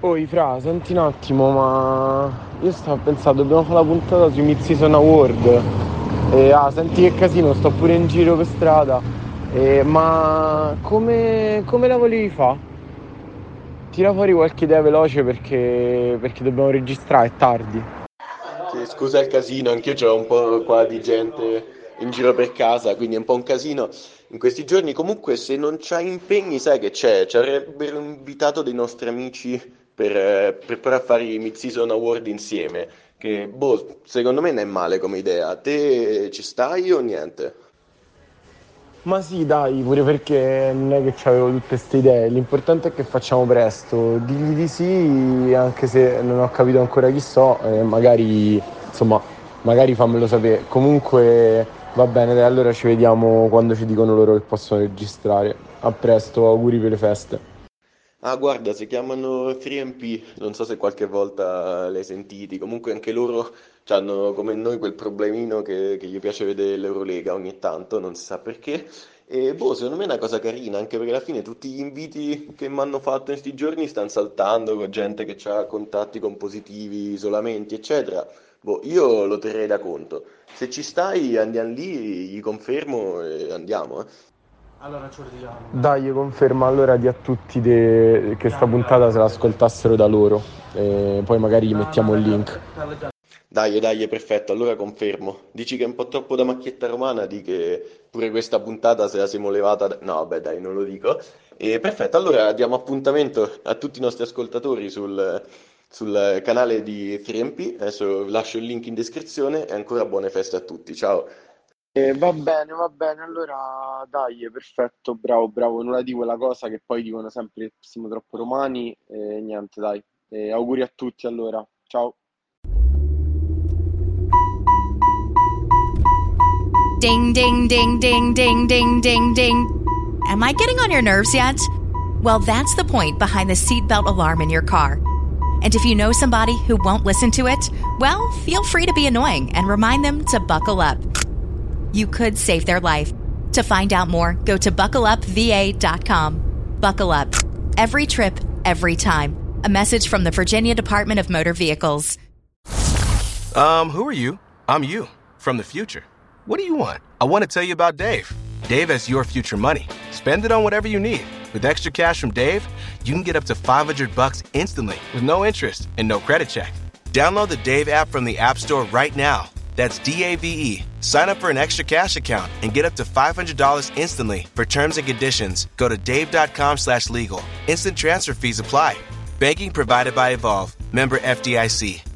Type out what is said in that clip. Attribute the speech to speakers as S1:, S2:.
S1: Poi, fra, senti un attimo, ma io stavo pensando, dobbiamo fare la puntata sui Mid-Season Award. E, ah, senti che casino, sto pure in giro per strada. E, ma come, come la volevi fare? Tira fuori qualche idea veloce perché, perché dobbiamo registrare, è tardi.
S2: Sì, scusa il casino, anch'io c'ho un po' qua di gente in giro per casa, quindi è un po' un casino in questi giorni. Comunque, se non c'hai impegni, sai che c'è, ci avrebbero invitato dei nostri amici per, eh, per provare a fare i Mid-Season Award insieme. Che, boh, secondo me non è male come idea. Te ci stai o niente?
S1: Ma sì, dai, pure perché non è che avevo tutte queste idee, l'importante è che facciamo presto, digli di sì, anche se non ho capito ancora chi so, e magari, insomma, magari fammelo sapere. Comunque va bene, dai, allora ci vediamo quando ci dicono loro che possono registrare. A presto, auguri per le feste.
S2: Ah, guarda, si chiamano 3MP, non so se qualche volta li hai sentiti, comunque anche loro hanno come noi quel problemino che, che gli piace vedere l'Eurolega ogni tanto, non si sa perché. E boh, secondo me è una cosa carina, anche perché alla fine tutti gli inviti che mi hanno fatto in questi giorni stanno saltando con gente che ha contatti con positivi, isolamenti, eccetera. Boh, io lo terrei da conto. Se ci stai, andiamo lì, gli confermo e andiamo, eh.
S1: Allora ci ordiniamo. Dai, conferma allora di a tutti de... che sta puntata se l'ascoltassero da loro. E poi magari gli mettiamo il link.
S2: Dai, dai, perfetto, allora confermo. Dici che è un po' troppo da macchietta romana, di che pure questa puntata se la siamo levata... Da... No, vabbè, dai, non lo dico. E perfetto, allora diamo appuntamento a tutti i nostri ascoltatori sul, sul canale di 3MP. Adesso lascio il link in descrizione e ancora buone feste a tutti. Ciao!
S1: Eh, va bene, va bene, allora dai, perfetto, bravo, bravo, nulla di quella cosa che poi dicono sempre che siamo troppo romani e niente, dai. E auguri a tutti allora, ciao.
S3: Ding, ding, ding, ding, ding, ding, ding, ding. Am I getting on your nerves yet? Well, that's the point behind the seatbelt alarm in your car. And if you know somebody who won't listen to it, well, feel free to be annoying and remind them to buckle up you could save their life. To find out more, go to buckleupva.com. Buckle up. Every trip, every time. A message from the Virginia Department of Motor Vehicles.
S4: Um, who are you? I'm you from the future. What do you want? I want to tell you about Dave. Dave has your future money. Spend it on whatever you need. With extra cash from Dave, you can get up to 500 bucks instantly with no interest and no credit check. Download the Dave app from the App Store right now that's D A V E. Sign up for an extra cash account and get up to $500 instantly. For terms and conditions, go to dave.com slash legal. Instant transfer fees apply. Banking provided by Evolve. Member FDIC.